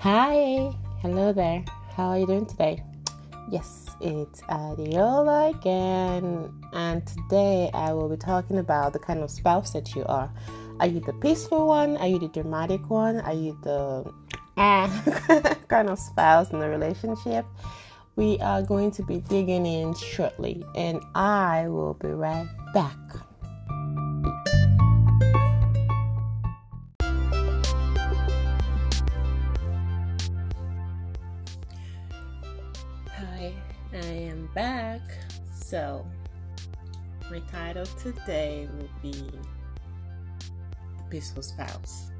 Hi, hello there. How are you doing today? Yes, it's Adiola again, and today I will be talking about the kind of spouse that you are. Are you the peaceful one? Are you the dramatic one? Are you the ah kind of spouse in the relationship? We are going to be digging in shortly, and I will be right back. Title today will be The Peaceful Spouse.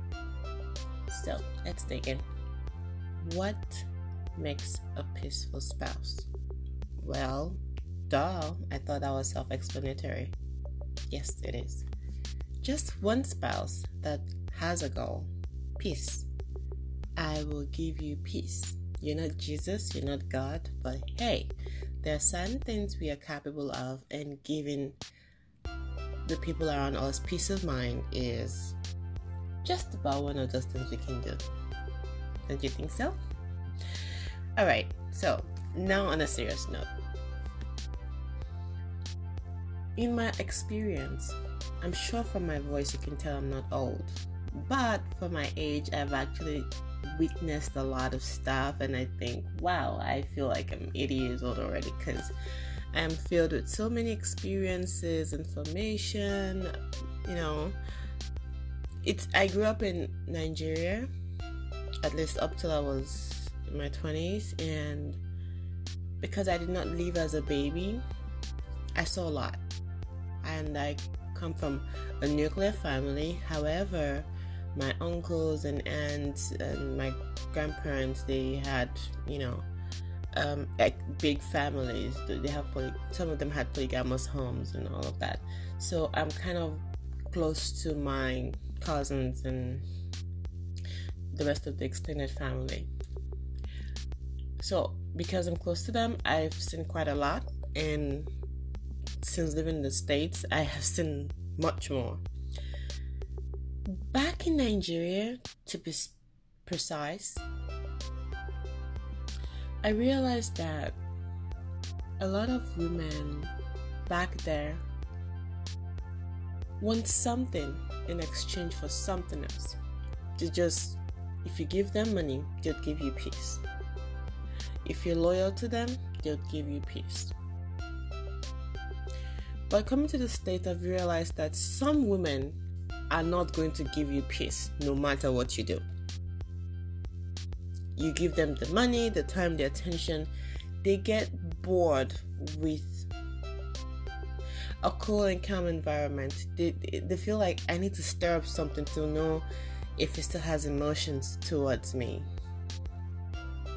So, let's dig in. What makes a peaceful spouse? Well, duh, I thought that was self explanatory. Yes, it is. Just one spouse that has a goal peace. I will give you peace. You're not Jesus, you're not God, but hey, there are certain things we are capable of, and giving the people around us peace of mind is just about one of those things we can do. Don't you think so? All right, so now on a serious note. In my experience, I'm sure from my voice you can tell I'm not old, but for my age, I've actually witnessed a lot of stuff, and I think, wow, I feel like I'm 80 years old already because I am filled with so many experiences, information, you know. It's I grew up in Nigeria, at least up till I was in my 20s, and because I did not live as a baby, I saw a lot. And I come from a nuclear family. However, my uncles and aunts and my grandparents, they had, you know, um, like big families. They have poly- some of them had polygamous homes and all of that. So I'm kind of close to my cousins and the rest of the extended family. So because I'm close to them, I've seen quite a lot, and since living in the states, I have seen much more. Back in Nigeria, to be precise, I realized that a lot of women back there want something in exchange for something else. To just, if you give them money, they'll give you peace. If you're loyal to them, they'll give you peace. But coming to the state, I've realized that some women are not going to give you peace no matter what you do. You give them the money, the time, the attention, they get bored with a cool and calm environment. They, they feel like I need to stir up something to know if it still has emotions towards me.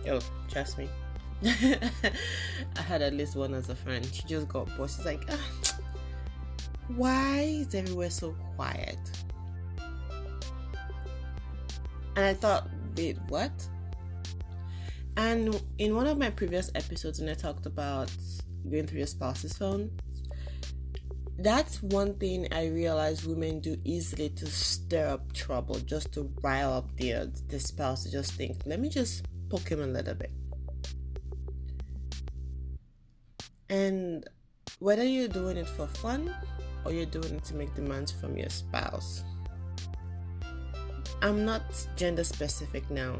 Oh, trust me. I had at least one as a friend. She just got bored. She's like, ah, why is everywhere so quiet? And I thought, wait, what? And in one of my previous episodes, when I talked about going through your spouse's phone, that's one thing I realize women do easily to stir up trouble, just to rile up their, uh, their spouse to just think, let me just poke him a little bit. And whether you're doing it for fun or you're doing it to make demands from your spouse, I'm not gender specific now.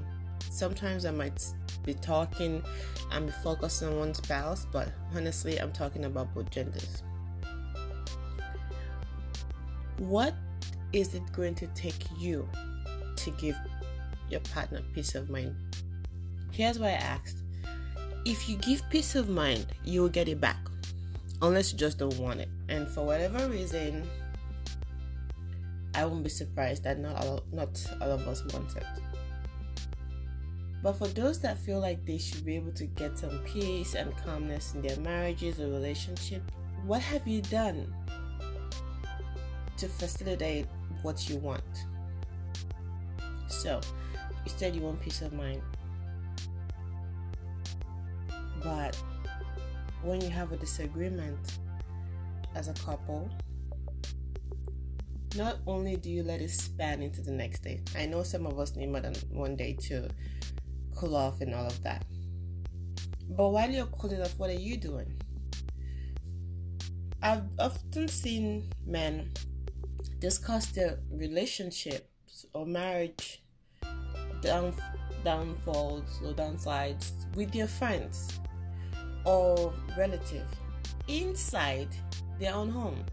Sometimes I might be talking and be focused on one spouse, but honestly, I'm talking about both genders. What is it going to take you to give your partner peace of mind? Here's why I asked. If you give peace of mind, you will get it back. Unless you just don't want it. And for whatever reason, I won't be surprised that not all, not all of us want it. But for those that feel like they should be able to get some peace and calmness in their marriages or relationship, what have you done to facilitate what you want? So, you said you want peace of mind. But when you have a disagreement as a couple, not only do you let it span into the next day, I know some of us need more than one day to cool off and all of that. But while you're cooling off, what are you doing? I've often seen men discuss their relationships or marriage down, downfalls or downsides with their friends or relative inside their own home,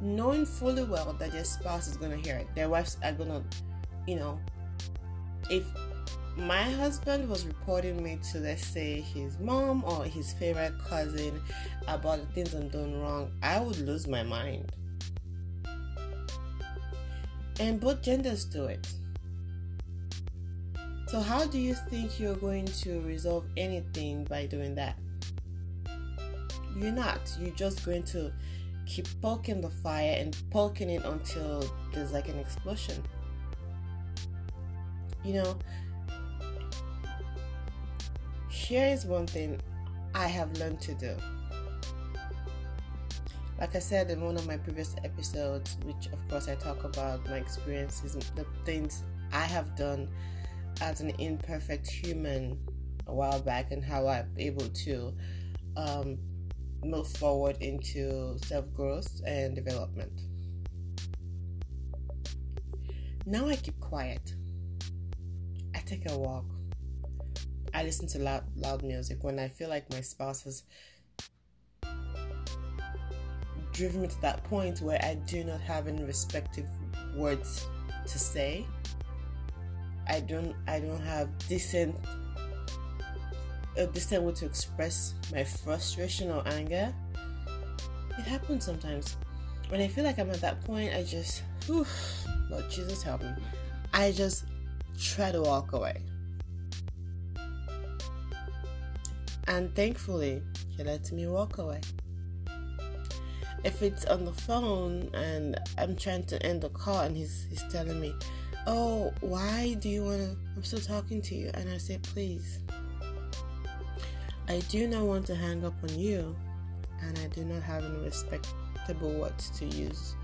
knowing fully well that their spouse is going to hear it. Their wives are going to, you know, if my husband was reporting me to let's say his mom or his favorite cousin about the things I'm doing wrong, I would lose my mind. And both genders do it. So, how do you think you're going to resolve anything by doing that? You're not. You're just going to keep poking the fire and poking it until there's like an explosion. You know, here is one thing I have learned to do. Like I said in one of my previous episodes, which of course I talk about my experiences, the things I have done as an imperfect human a while back, and how I'm able to um, move forward into self growth and development. Now I keep quiet. I take a walk. I listen to loud, loud music when I feel like my spouse has driven me to that point where I do not have any respective words to say. I don't I don't have decent a decent way to express my frustration or anger. It happens sometimes. When I feel like I'm at that point, I just, whew, Lord Jesus help me. I just try to walk away. And thankfully, he lets me walk away. If it's on the phone and I'm trying to end the call and he's he's telling me, "Oh, why do you want to? I'm still talking to you," and I say, "Please, I do not want to hang up on you, and I do not have any respectable words to use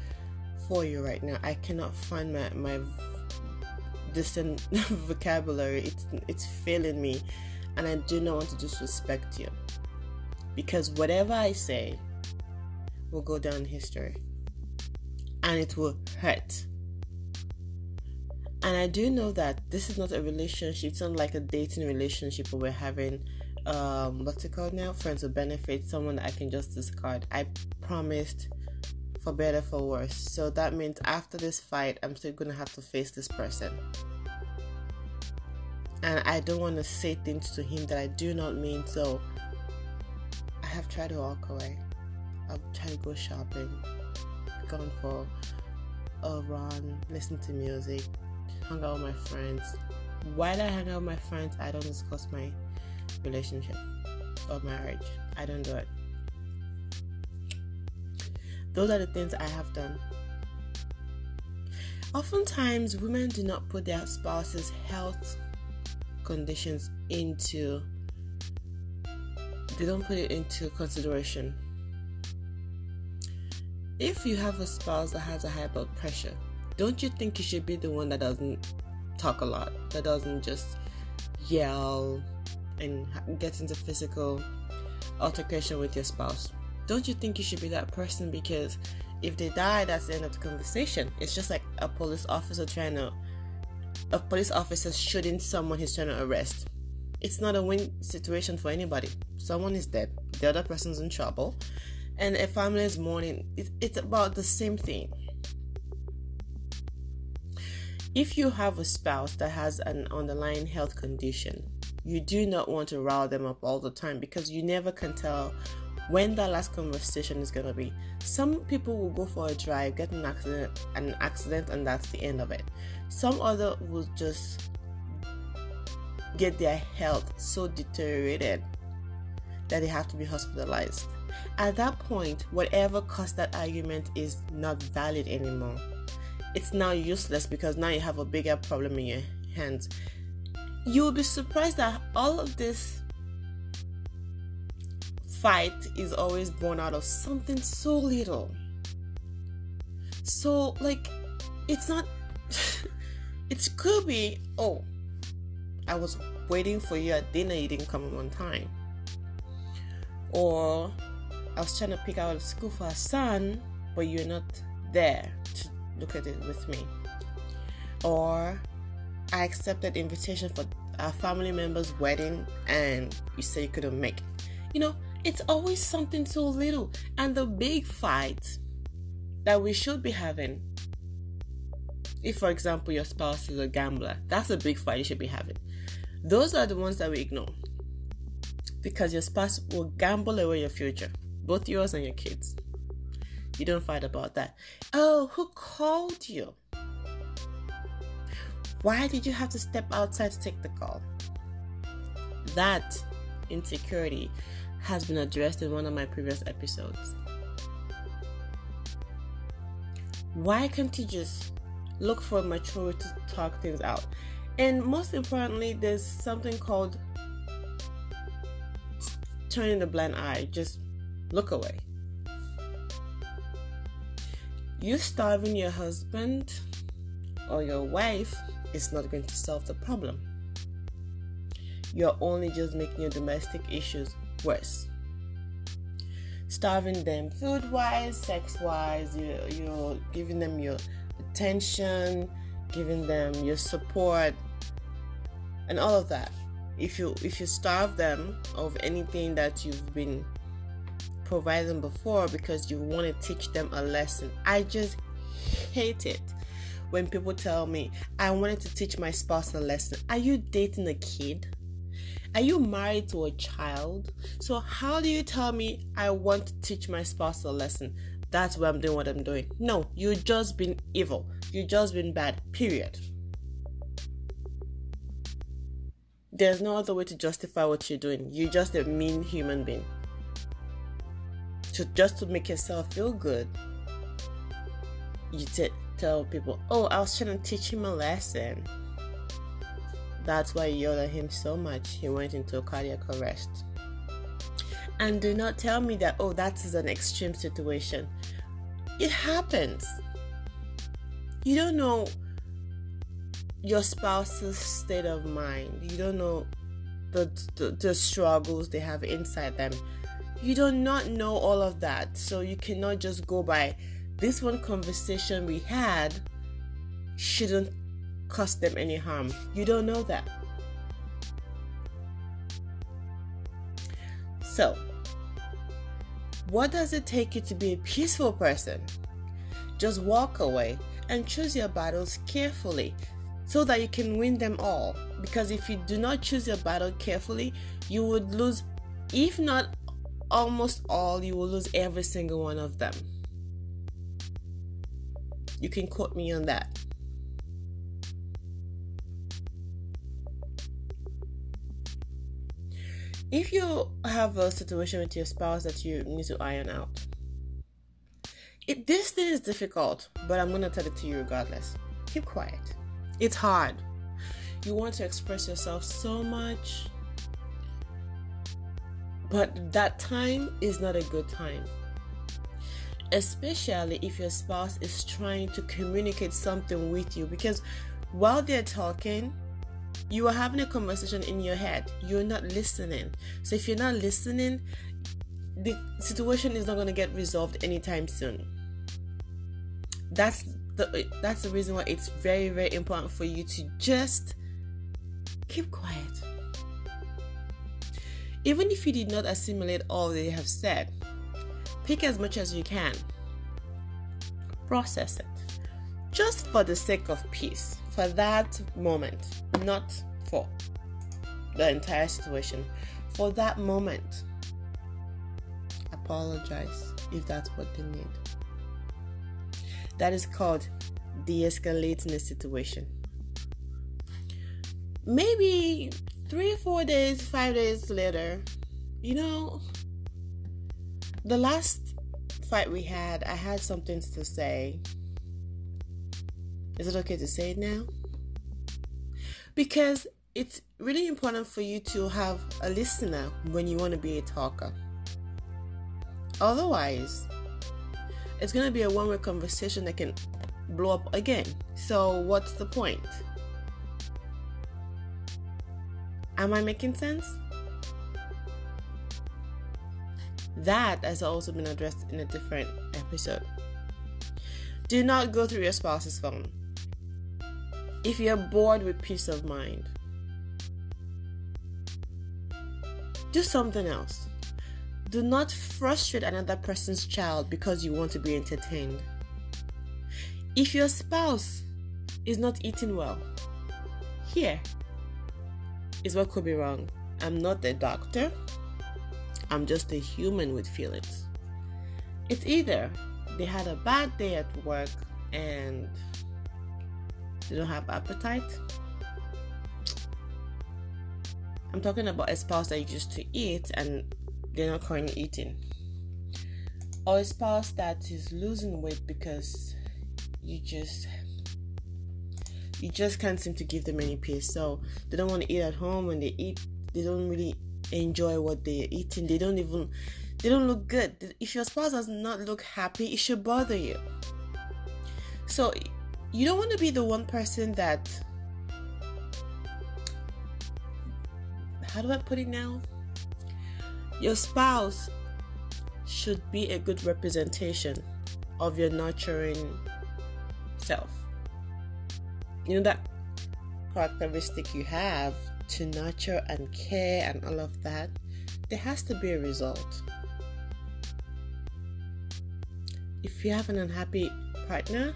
for you right now. I cannot find my my distant vocabulary. It's it's failing me, and I do not want to disrespect you. Because whatever I say will go down in history, and it will hurt. And I do know that this is not a relationship. It's not like a dating relationship where we're having um what's it called now? Friends with benefits someone that i can just discard. I promised for better for worse. So that means after this fight i'm still gonna have to face this person and i don't want to say things to him that i do not mean so i have tried to walk away i've tried to go shopping gone for a run listen to music hang out with my friends while i hang out with my friends i don't discuss my relationship or marriage. I don't do it. Those are the things I have done. Oftentimes, women do not put their spouse's health conditions into they don't put it into consideration. If you have a spouse that has a high blood pressure, don't you think you should be the one that doesn't talk a lot, that doesn't just yell, and get into physical altercation with your spouse. Don't you think you should be that person? Because if they die, that's the end of the conversation. It's just like a police officer trying to, a police officer shooting someone he's trying to arrest. It's not a win situation for anybody. Someone is dead, the other person's in trouble, and a family is mourning. It's about the same thing. If you have a spouse that has an underlying health condition, you do not want to rile them up all the time because you never can tell when that last conversation is gonna be. Some people will go for a drive, get an accident, an accident, and that's the end of it. Some other will just get their health so deteriorated that they have to be hospitalized. At that point, whatever caused that argument is not valid anymore. It's now useless because now you have a bigger problem in your hands you'll be surprised that all of this fight is always born out of something so little. So, like, it's not, it could be, oh, I was waiting for you at dinner, you didn't come on time. Or I was trying to pick out a school for a son, but you're not there to look at it with me. Or I accepted invitation for a family member's wedding and you say you couldn't make it. You know, it's always something so little. And the big fight that we should be having if, for example, your spouse is a gambler, that's a big fight you should be having. Those are the ones that we ignore because your spouse will gamble away your future, both yours and your kids. You don't fight about that. Oh, who called you? Why did you have to step outside to take the call? That insecurity has been addressed in one of my previous episodes. Why can't you just look for maturity to talk things out. And most importantly, there's something called turning the blind eye. Just look away. You starving your husband or your wife is not going to solve the problem. You're only just making your domestic issues worse. Starving them food wise, sex wise, you're, you're giving them your attention, giving them your support, and all of that. If you if you starve them of anything that you've been providing before because you want to teach them a lesson, I just hate it when people tell me I wanted to teach my spouse a lesson. Are you dating a kid? Are you married to a child? So how do you tell me I want to teach my spouse a lesson? that's why I'm doing what I'm doing. No, you've just been evil. You've just been bad. Period. There's no other way to justify what you're doing. You're just a mean human being. So just to make yourself feel good, you t- tell people, "Oh, I was trying to teach him a lesson." That's why you yelled at him so much. He went into cardiac arrest. And do not tell me that, oh, that is an extreme situation. It happens. You don't know your spouse's state of mind. You don't know the, the, the struggles they have inside them. You do not know all of that. So you cannot just go by this one conversation we had shouldn't cause them any harm. You don't know that. So, what does it take you to be a peaceful person? Just walk away and choose your battles carefully so that you can win them all. Because if you do not choose your battle carefully, you would lose, if not almost all, you will lose every single one of them. You can quote me on that. If you have a situation with your spouse that you need to iron out, it, this thing is difficult, but I'm gonna tell it to you regardless. Keep quiet. It's hard. You want to express yourself so much, but that time is not a good time. Especially if your spouse is trying to communicate something with you, because while they're talking, you are having a conversation in your head you're not listening. So if you're not listening the situation is not going to get resolved anytime soon. That's the that's the reason why it's very very important for you to just keep quiet. Even if you did not assimilate all they have said pick as much as you can. Process it. Just for the sake of peace for that moment, not for the entire situation. For that moment, apologize if that's what they need. That is called de escalating the situation. Maybe three, four days, five days later, you know, the last fight we had, I had something to say is it okay to say it now? Because it's really important for you to have a listener when you want to be a talker. Otherwise, it's going to be a one way conversation that can blow up again. So, what's the point? Am I making sense? That has also been addressed in a different episode. Do not go through your spouse's phone. If you're bored with peace of mind, do something else. Do not frustrate another person's child because you want to be entertained. If your spouse is not eating well, here is what could be wrong. I'm not a doctor, I'm just a human with feelings. It's either they had a bad day at work and they don't have appetite. I'm talking about a spouse that used to eat and they're not currently eating. Or a spouse that is losing weight because you just you just can't seem to give them any peace. So they don't want to eat at home. When they eat, they don't really enjoy what they're eating. They don't even they don't look good. If your spouse does not look happy, it should bother you. So you don't want to be the one person that how do I put it now? Your spouse should be a good representation of your nurturing self. You know that characteristic you have to nurture and care and all of that, there has to be a result. If you have an unhappy partner,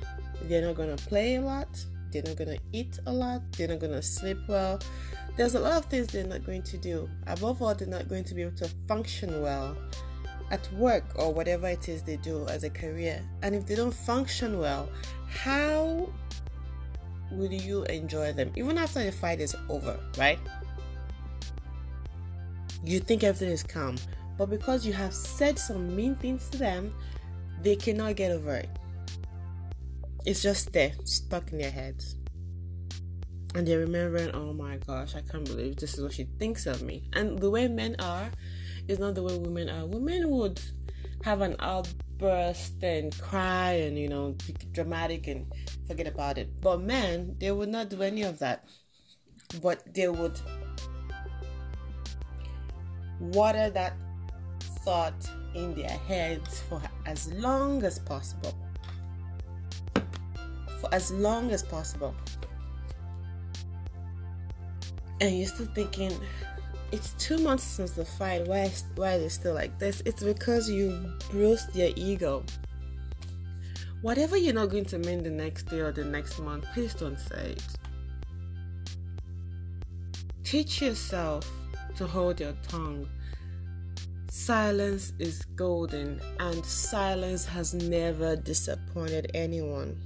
they're not going to play a lot, they're not going to eat a lot, they're not going to sleep well. There's a lot of things they're not going to do. Above all, they're not going to be able to function well at work or whatever it is they do as a career. And if they don't function well, how will you enjoy them even after the fight is over, right? You think everything is calm, but because you have said some mean things to them, they cannot get over it. It's just there, stuck in their heads. And they're remembering, oh my gosh, I can't believe this is what she thinks of me. And the way men are is not the way women are. Women would have an outburst and cry and, you know, be dramatic and forget about it. But men, they would not do any of that. But they would water that thought in their heads for as long as possible. For as long as possible. And you're still thinking, it's two months since the fight. Why, why are they still like this? It's because you bruised their ego. Whatever you're not going to mean the next day or the next month, please don't say it. Teach yourself to hold your tongue. Silence is golden, and silence has never disappointed anyone.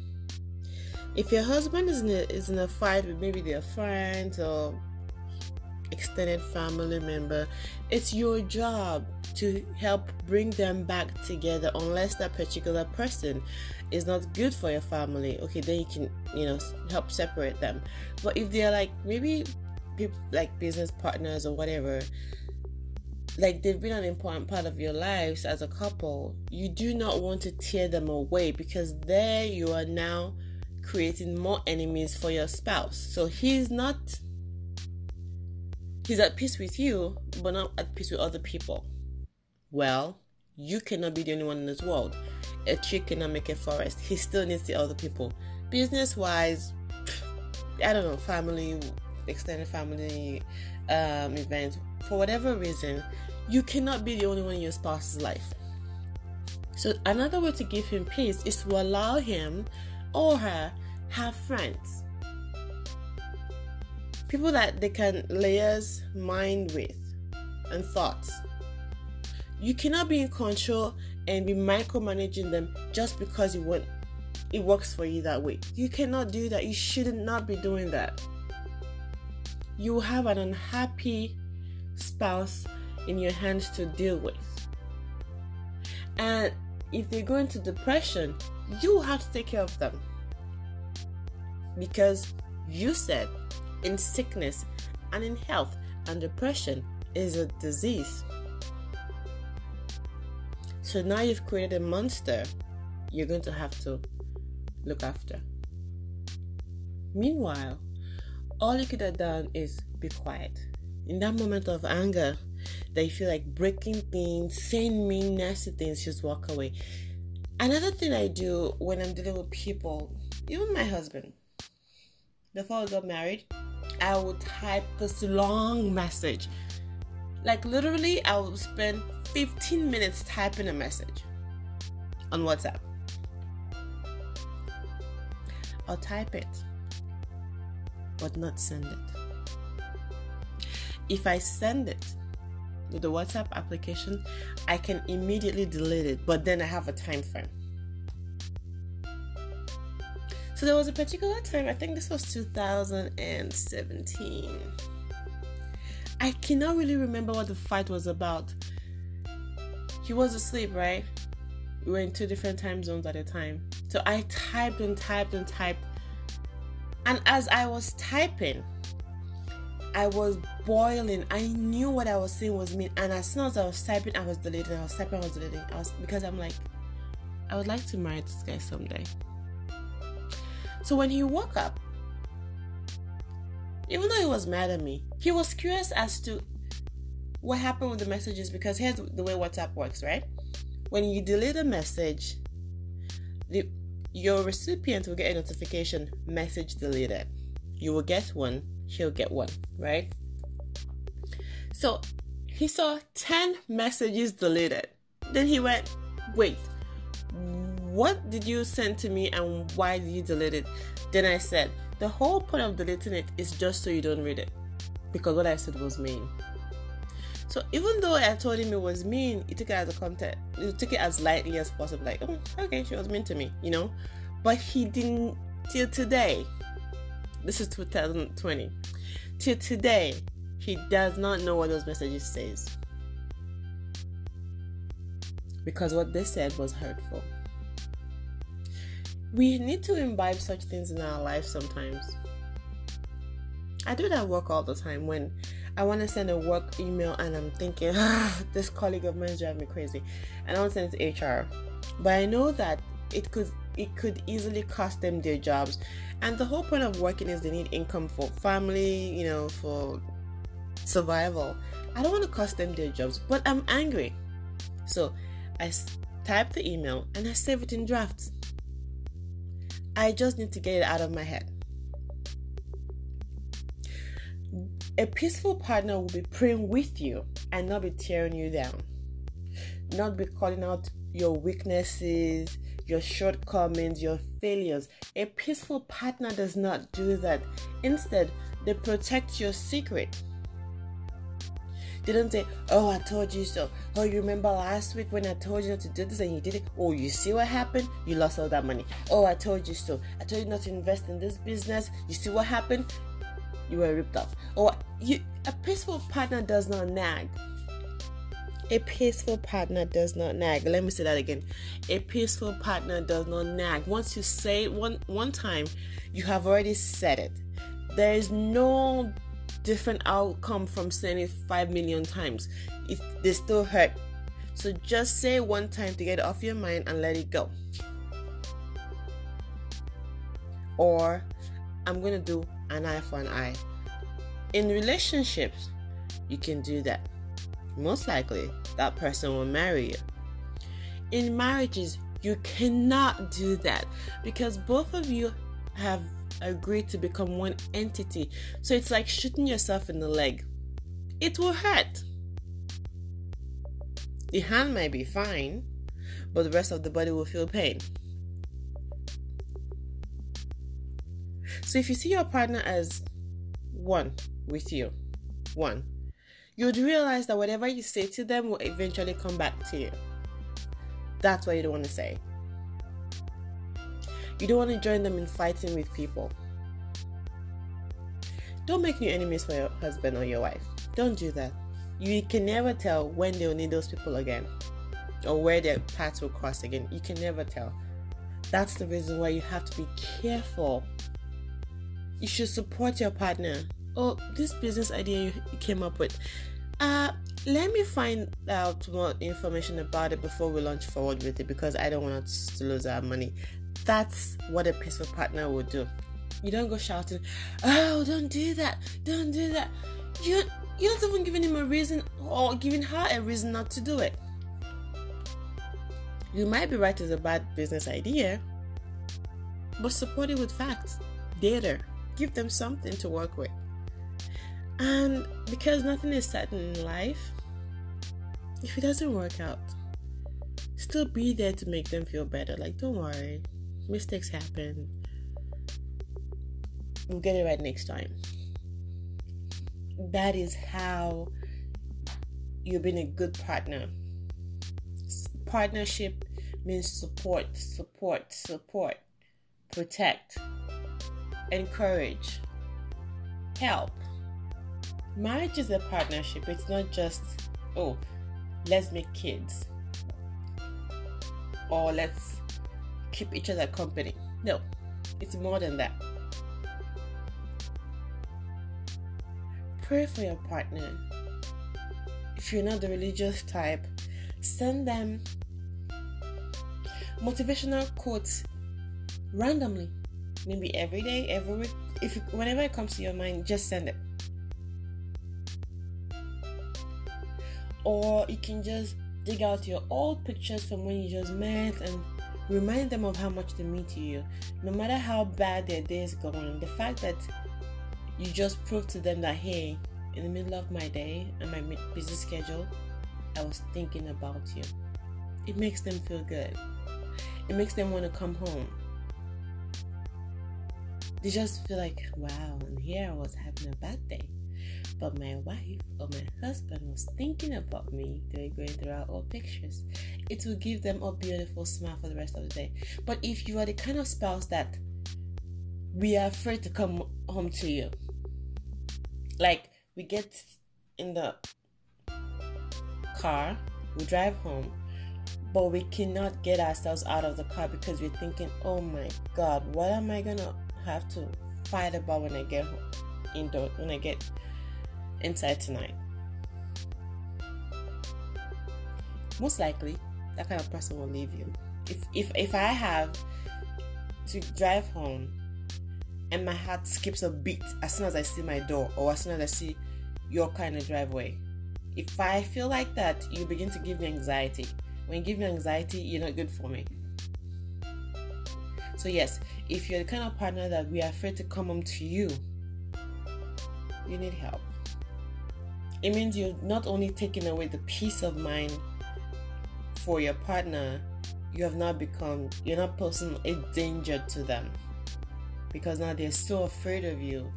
If your husband is in a, is in a fight with maybe their friends or extended family member, it's your job to help bring them back together unless that particular person is not good for your family. Okay then you can you know help separate them. But if they're like maybe people like business partners or whatever like they've been an important part of your lives as a couple you do not want to tear them away because there you are now creating more enemies for your spouse. So he's not he's at peace with you but not at peace with other people. Well you cannot be the only one in this world. A tree cannot make a forest. He still needs the other people. Business wise i don't know family extended family um, events for whatever reason you cannot be the only one in your spouse's life. So another way to give him peace is to allow him or her have friends people that they can layers mind with and thoughts you cannot be in control and be micromanaging them just because you want it works for you that way. You cannot do that. You should not be doing that. You have an unhappy spouse in your hands to deal with. And if they go into depression, you have to take care of them. Because you said in sickness and in health and depression is a disease. So now you've created a monster you're going to have to look after. Meanwhile, all you could have done is be quiet. in that moment of anger that you feel like breaking things, saying mean, nasty things, just walk away. Another thing I do when I'm dealing with people, even my husband, before we got married, I would type this long message. Like literally, I would spend 15 minutes typing a message on WhatsApp. I'll type it, but not send it. If I send it with the WhatsApp application, I can immediately delete it, but then I have a time frame. So there was a particular time, I think this was 2017. I cannot really remember what the fight was about. He was asleep, right? We were in two different time zones at a time. So I typed and typed and typed. And as I was typing, I was boiling. I knew what I was saying was mean. And as soon as I was typing, I was deleting. I was typing, I was deleting. I was because I'm like, I would like to marry this guy someday. So when he woke up, even though he was mad at me, he was curious as to what happened with the messages because here's the way WhatsApp works, right? When you delete a message, the your recipient will get a notification message deleted. You will get one he'll get one, right? So he saw 10 messages deleted. Then he went, Wait, what did you send to me and why did you delete it? Then I said, The whole point of deleting it is just so you don't read it. Because what I said was mean. So even though I told him it was mean, he took it as a content. He took it as lightly as possible. Like, oh, okay, she was mean to me, you know. But he didn't till today. This is 2020. Till today, he does not know what those messages says. Because what they said was hurtful. We need to imbibe such things in our life sometimes. I do that work all the time when I want to send a work email and I'm thinking, this colleague of mine is driving me crazy. And I want to send it to HR. But I know that it could it could easily cost them their jobs. And the whole point of working is they need income for family, you know, for survival. I don't want to cost them their jobs, but I'm angry. So I type the email and I save it in drafts. I just need to get it out of my head. A peaceful partner will be praying with you and not be tearing you down, not be calling out your weaknesses, your shortcomings, your failures. A peaceful partner does not do that. Instead, they protect your secret. Don't say, Oh, I told you so. Oh, you remember last week when I told you not to do this and you did it? Oh, you see what happened? You lost all that money. Oh, I told you so. I told you not to invest in this business. You see what happened? You were ripped off. Or oh, you, a peaceful partner does not nag. A peaceful partner does not nag. Let me say that again. A peaceful partner does not nag. Once you say it one one time, you have already said it. There is no different outcome from saying it five million times. If they still hurt. So just say one time to get it off your mind and let it go. Or I'm gonna do an eye for an eye. In relationships, you can do that most likely that person will marry you. In marriages, you cannot do that because both of you have agreed to become one entity. So it's like shooting yourself in the leg. It will hurt. The hand might be fine, but the rest of the body will feel pain. So if you see your partner as one with you, one, you'd realize that whatever you say to them will eventually come back to you. That's what you don't want to say. You don't want to join them in fighting with people. Don't make new enemies for your husband or your wife. Don't do that. You can never tell when they'll need those people again or where their paths will cross again. You can never tell. That's the reason why you have to be careful. You should support your partner oh, this business idea you came up with. Uh, let me find out more information about it before we launch forward with it because I don't want us to lose our money. That's what a peaceful partner would do. You don't go shouting, "Oh, don't do that! Don't do that!" You You're not even giving him a reason or giving her a reason not to do it. You might be right as a bad business idea, but support it with facts, data. Give them something to work with. And because nothing is certain in life, if it doesn't work out, still be there to make them feel better. Like, don't worry, mistakes happen. We'll get it right next time. That is how you're being a good partner. Partnership means support, support, support, protect, encourage, help. Marriage is a partnership. It's not just, oh, let's make kids or let's keep each other company. No, it's more than that. Pray for your partner. If you're not the religious type, send them motivational quotes randomly. Maybe every day, every week. If whenever it comes to your mind, just send it. Or you can just dig out your old pictures from when you just met and remind them of how much they mean to you. No matter how bad their day is going, the fact that you just prove to them that hey, in the middle of my day and my busy schedule, I was thinking about you. It makes them feel good. It makes them want to come home. They just feel like, wow, and here I was having a bad day. But my wife or my husband was thinking about me. They were going through our old pictures. It will give them a beautiful smile for the rest of the day. But if you are the kind of spouse that we are afraid to come home to you, like we get in the car, we drive home, but we cannot get ourselves out of the car because we're thinking, oh my god, what am I gonna have to fight about when I get home, indoor when I get inside tonight? Most likely, that kind of person will leave you. If if if I have to drive home and my heart skips a beat as soon as I see my door or as soon as I see your kind of driveway. If I feel like that, you begin to give me anxiety. When you give me anxiety, you're not good for me. So, yes, if you're the kind of partner that we are afraid to come home to you, you need help. It means you're not only taking away the peace of mind for your partner, you have not become, you're not posing a danger to them because now they're so afraid of you,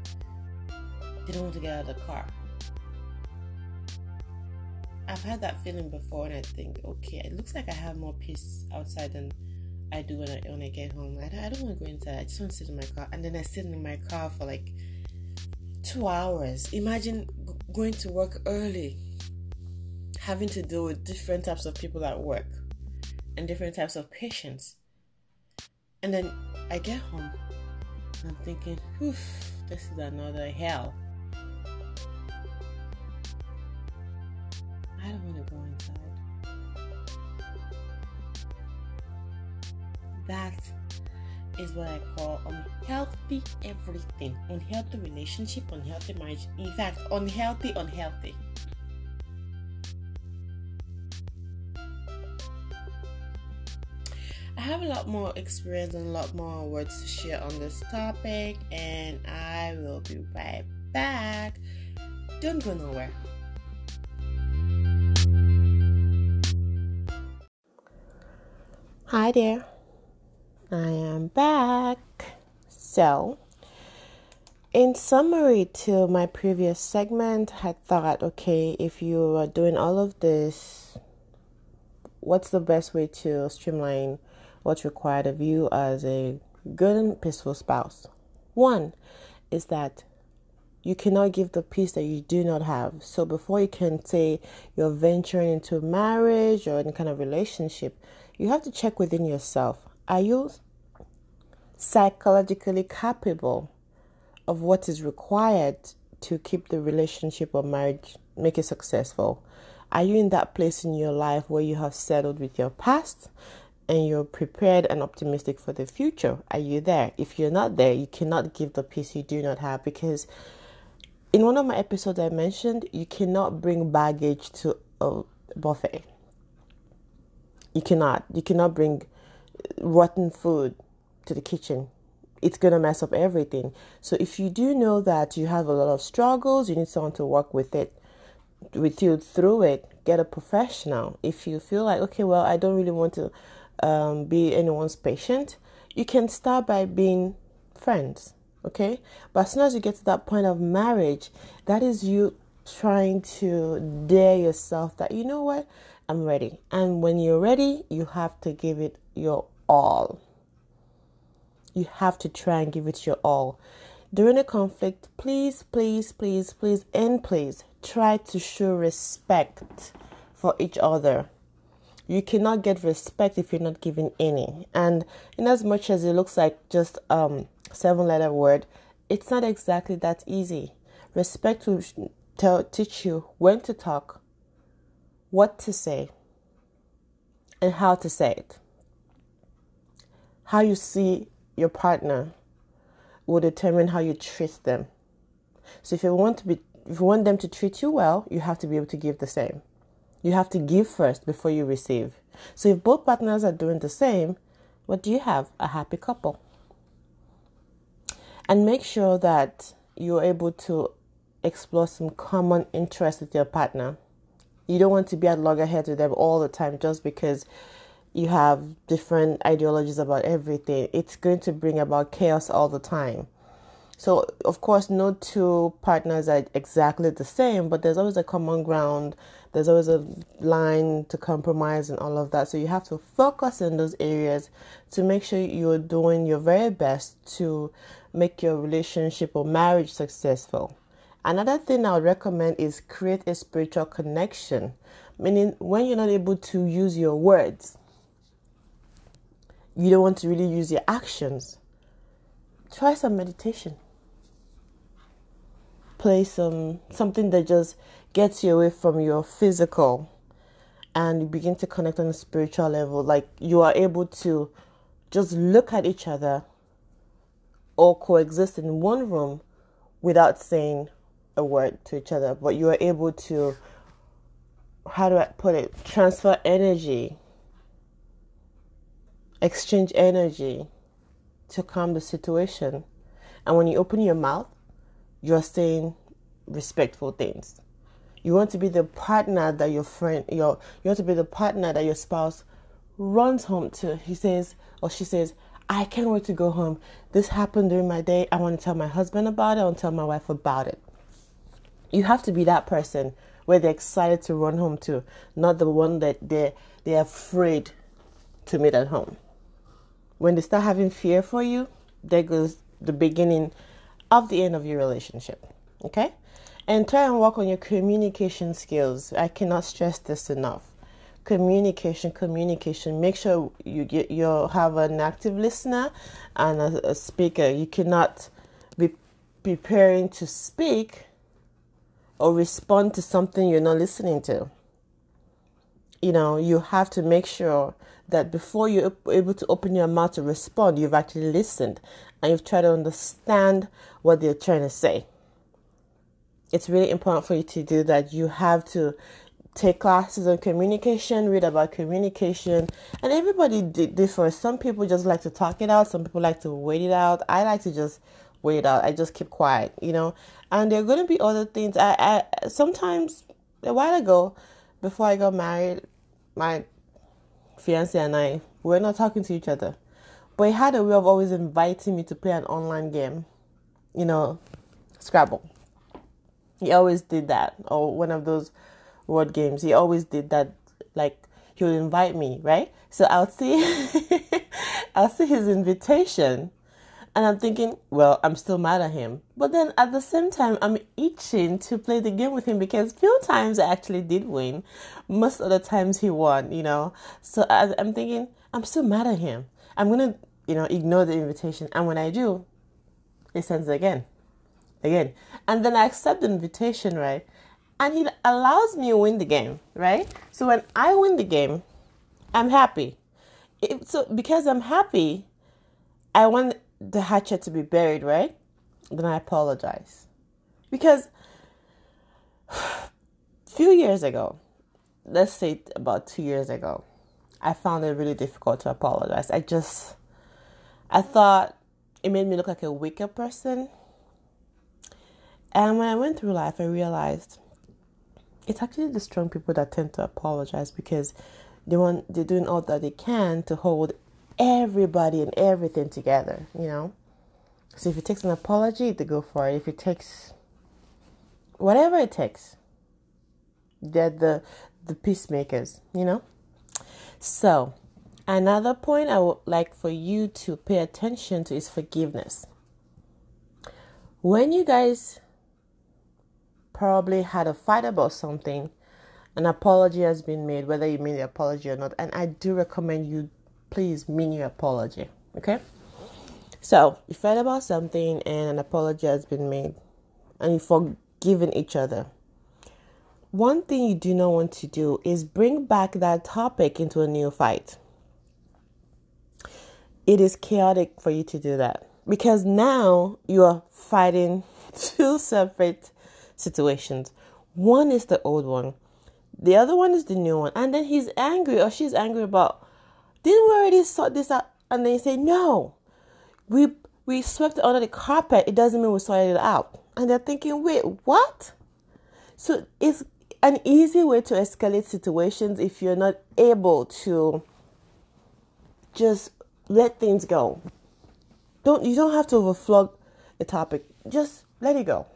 they don't want to get out of the car. I've had that feeling before, and I think, okay, it looks like I have more peace outside than I do when I when I get home. I don't, I don't want to go inside. I just want to sit in my car, and then I sit in my car for like two hours. Imagine going to work early, having to deal with different types of people at work, and different types of patients, and then I get home. I'm thinking, oof, this is another hell. I don't want to go inside. That is what I call unhealthy everything. Unhealthy relationship, unhealthy marriage. In fact, unhealthy, unhealthy. I have a lot more experience and a lot more words to share on this topic, and I will be right back. Don't go nowhere. Hi there, I am back. So, in summary to my previous segment, I thought, okay, if you are doing all of this, what's the best way to streamline what's required of you as a good and peaceful spouse? One is that you cannot give the peace that you do not have. So before you can say you're venturing into marriage or any kind of relationship, you have to check within yourself. Are you psychologically capable of what is required to keep the relationship or marriage make it successful? Are you in that place in your life where you have settled with your past and you're prepared and optimistic for the future? Are you there? If you're not there, you cannot give the peace you do not have because in one of my episodes, I mentioned you cannot bring baggage to a buffet. You cannot. You cannot bring rotten food to the kitchen. It's going to mess up everything. So if you do know that you have a lot of struggles, you need someone to work with it with you through it, get a professional. If you feel like, okay, well, I don't really want to um, be anyone's patient, you can start by being friends, okay? But as soon as you get to that point of marriage, that is you trying to dare yourself that, you know what, I'm ready. And when you're ready, you have to give it your all. You have to try and give it your all. During a conflict, please, please, please, please, and please try to show respect for each other. You cannot get respect if you're not giving any. And in as much as it looks like just um seven letter word, it's not exactly that easy. Respect will tell teach you when to talk, what to say, and how to say it. How you see your partner will determine how you treat them. So if you want to be if you want them to treat you well, you have to be able to give the same. You have to give first before you receive. So if both partners are doing the same, what do you have? A happy couple. And make sure that you're able to explore some common interests with your partner. You don't want to be at loggerheads with them all the time just because you have different ideologies about everything. It's going to bring about chaos all the time. So, of course, no two partners are exactly the same, but there's always a common ground. There's always a line to compromise and all of that. So, you have to focus in those areas to make sure you're doing your very best to make your relationship or marriage successful. Another thing I would recommend is create a spiritual connection, meaning when you're not able to use your words, you don't want to really use your actions. Try some meditation. Play some something that just gets you away from your physical and you begin to connect on a spiritual level. Like you are able to just look at each other or coexist in one room without saying a word to each other. But you are able to how do i put it transfer energy exchange energy to calm the situation and when you open your mouth you're saying respectful things. You want to be the partner that your friend, your you want to be the partner that your spouse runs home to. He says or she says, I can't wait to go home. This happened during my day. I want to tell my husband about it. I want to tell my wife about it. You have to be that person where they're excited to run home to, not the one that they're they're afraid to meet at home. When they start having fear for you, there goes the beginning of the end of your relationship. Okay? And try and work on your communication skills. I cannot stress this enough. Communication, communication. Make sure you get you have an active listener and a, a speaker. You cannot be preparing to speak or respond to something you're not listening to. You know, you have to make sure that before you're able to open your mouth to respond, you've actually listened and you've tried to understand what they're trying to say. It's really important for you to do that. You have to take classes on communication, read about communication, and everybody differs. Some people just like to talk it out, some people like to wait it out. I like to just wait it out. I just keep quiet, you know. And there are going to be other things. I, I sometimes a while ago, before I got married, my fiance and I we were not talking to each other. But he had a way of always inviting me to play an online game, you know, Scrabble. He always did that, or one of those word games. He always did that. Like he would invite me, right? So I'll see, I'll see his invitation, and I'm thinking, well, I'm still mad at him. But then at the same time, I'm itching to play the game with him because few times I actually did win. Most of the times he won, you know. So I'm thinking, I'm still mad at him. I'm gonna you know, ignore the invitation. And when I do, he sends again, again. And then I accept the invitation, right? And he allows me to win the game, right? So when I win the game, I'm happy. It, so because I'm happy, I want the hatchet to be buried, right? Then I apologize. Because a few years ago, let's say about two years ago, I found it really difficult to apologize. I just, I thought it made me look like a weaker person. And when I went through life, I realized it's actually the strong people that tend to apologize because they want they're doing all that they can to hold everybody and everything together, you know. So if it takes an apology, to go for it. If it takes whatever it takes, they're the the peacemakers, you know. So another point I would like for you to pay attention to is forgiveness. When you guys probably had a fight about something, an apology has been made, whether you made the apology or not. And I do recommend you please mean your apology. Okay? So you fight about something and an apology has been made and you've forgiven each other. One thing you do not want to do is bring back that topic into a new fight. It is chaotic for you to do that because now you are fighting two separate situations. One is the old one, the other one is the new one, and then he's angry or she's angry about. Didn't we already sort this out? And they say no, we we swept it under the carpet. It doesn't mean we sorted it out. And they're thinking, wait, what? So it's an easy way to escalate situations if you're not able to just let things go. Don't you don't have to overflow the topic. Just let it go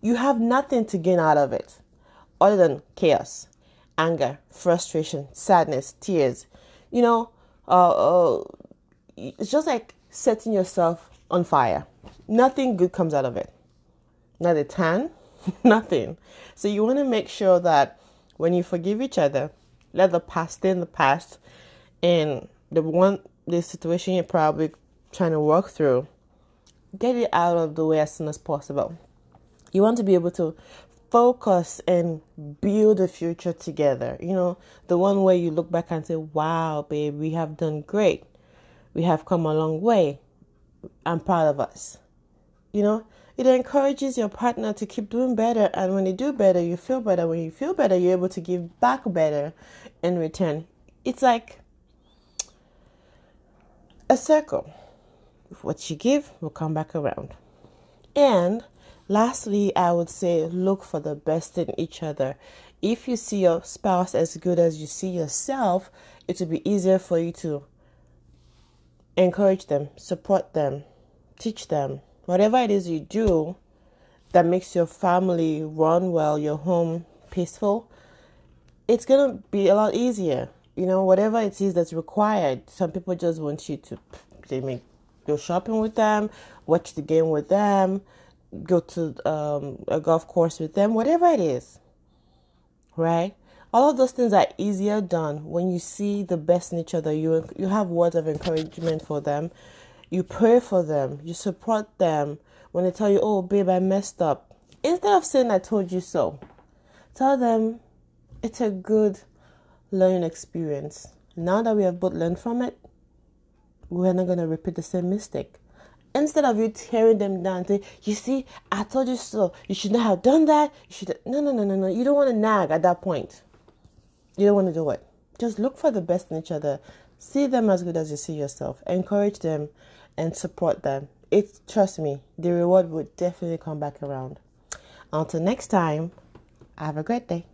you have nothing to gain out of it other than chaos, anger, frustration, sadness, tears. You know, uh, uh, it's just like setting yourself on fire. Nothing good comes out of it. Not a tan, nothing. So you want to make sure that when you forgive each other, let the past stay in the past, and the one the situation you're probably trying to work through, get it out of the way as soon as possible. You want to be able to focus and build a future together. You know, the one where you look back and say, wow, babe, we have done great. We have come a long way. I'm proud of us. You know, it encourages your partner to keep doing better. And when you do better, you feel better. When you feel better, you're able to give back better in return. It's like a circle. What you give will come back around. And Lastly, I would say look for the best in each other. If you see your spouse as good as you see yourself, it will be easier for you to encourage them, support them, teach them. Whatever it is you do that makes your family run well, your home peaceful, it's going to be a lot easier. You know, whatever it is that's required. Some people just want you to they make go shopping with them, watch the game with them, go to um, a golf course with them, whatever it is, right? All of those things are easier done when you see the best in each other. You you have words of encouragement for them, you pray for them, you support them when they tell you, "Oh, babe, I messed up." Instead of saying, "I told you so," tell them it's a good learning experience. Now that we have both learned from it, we're not going to repeat the same mistake instead of you tearing them down, say, you see, I told you so. You should not have done that. You should no no no no no. You don't want to nag at that point. You don't want to do it. Just look for the best in each other. See them as good as you see yourself. Encourage them and support them. It trust me, the reward will definitely come back around. Until next time, have a great day.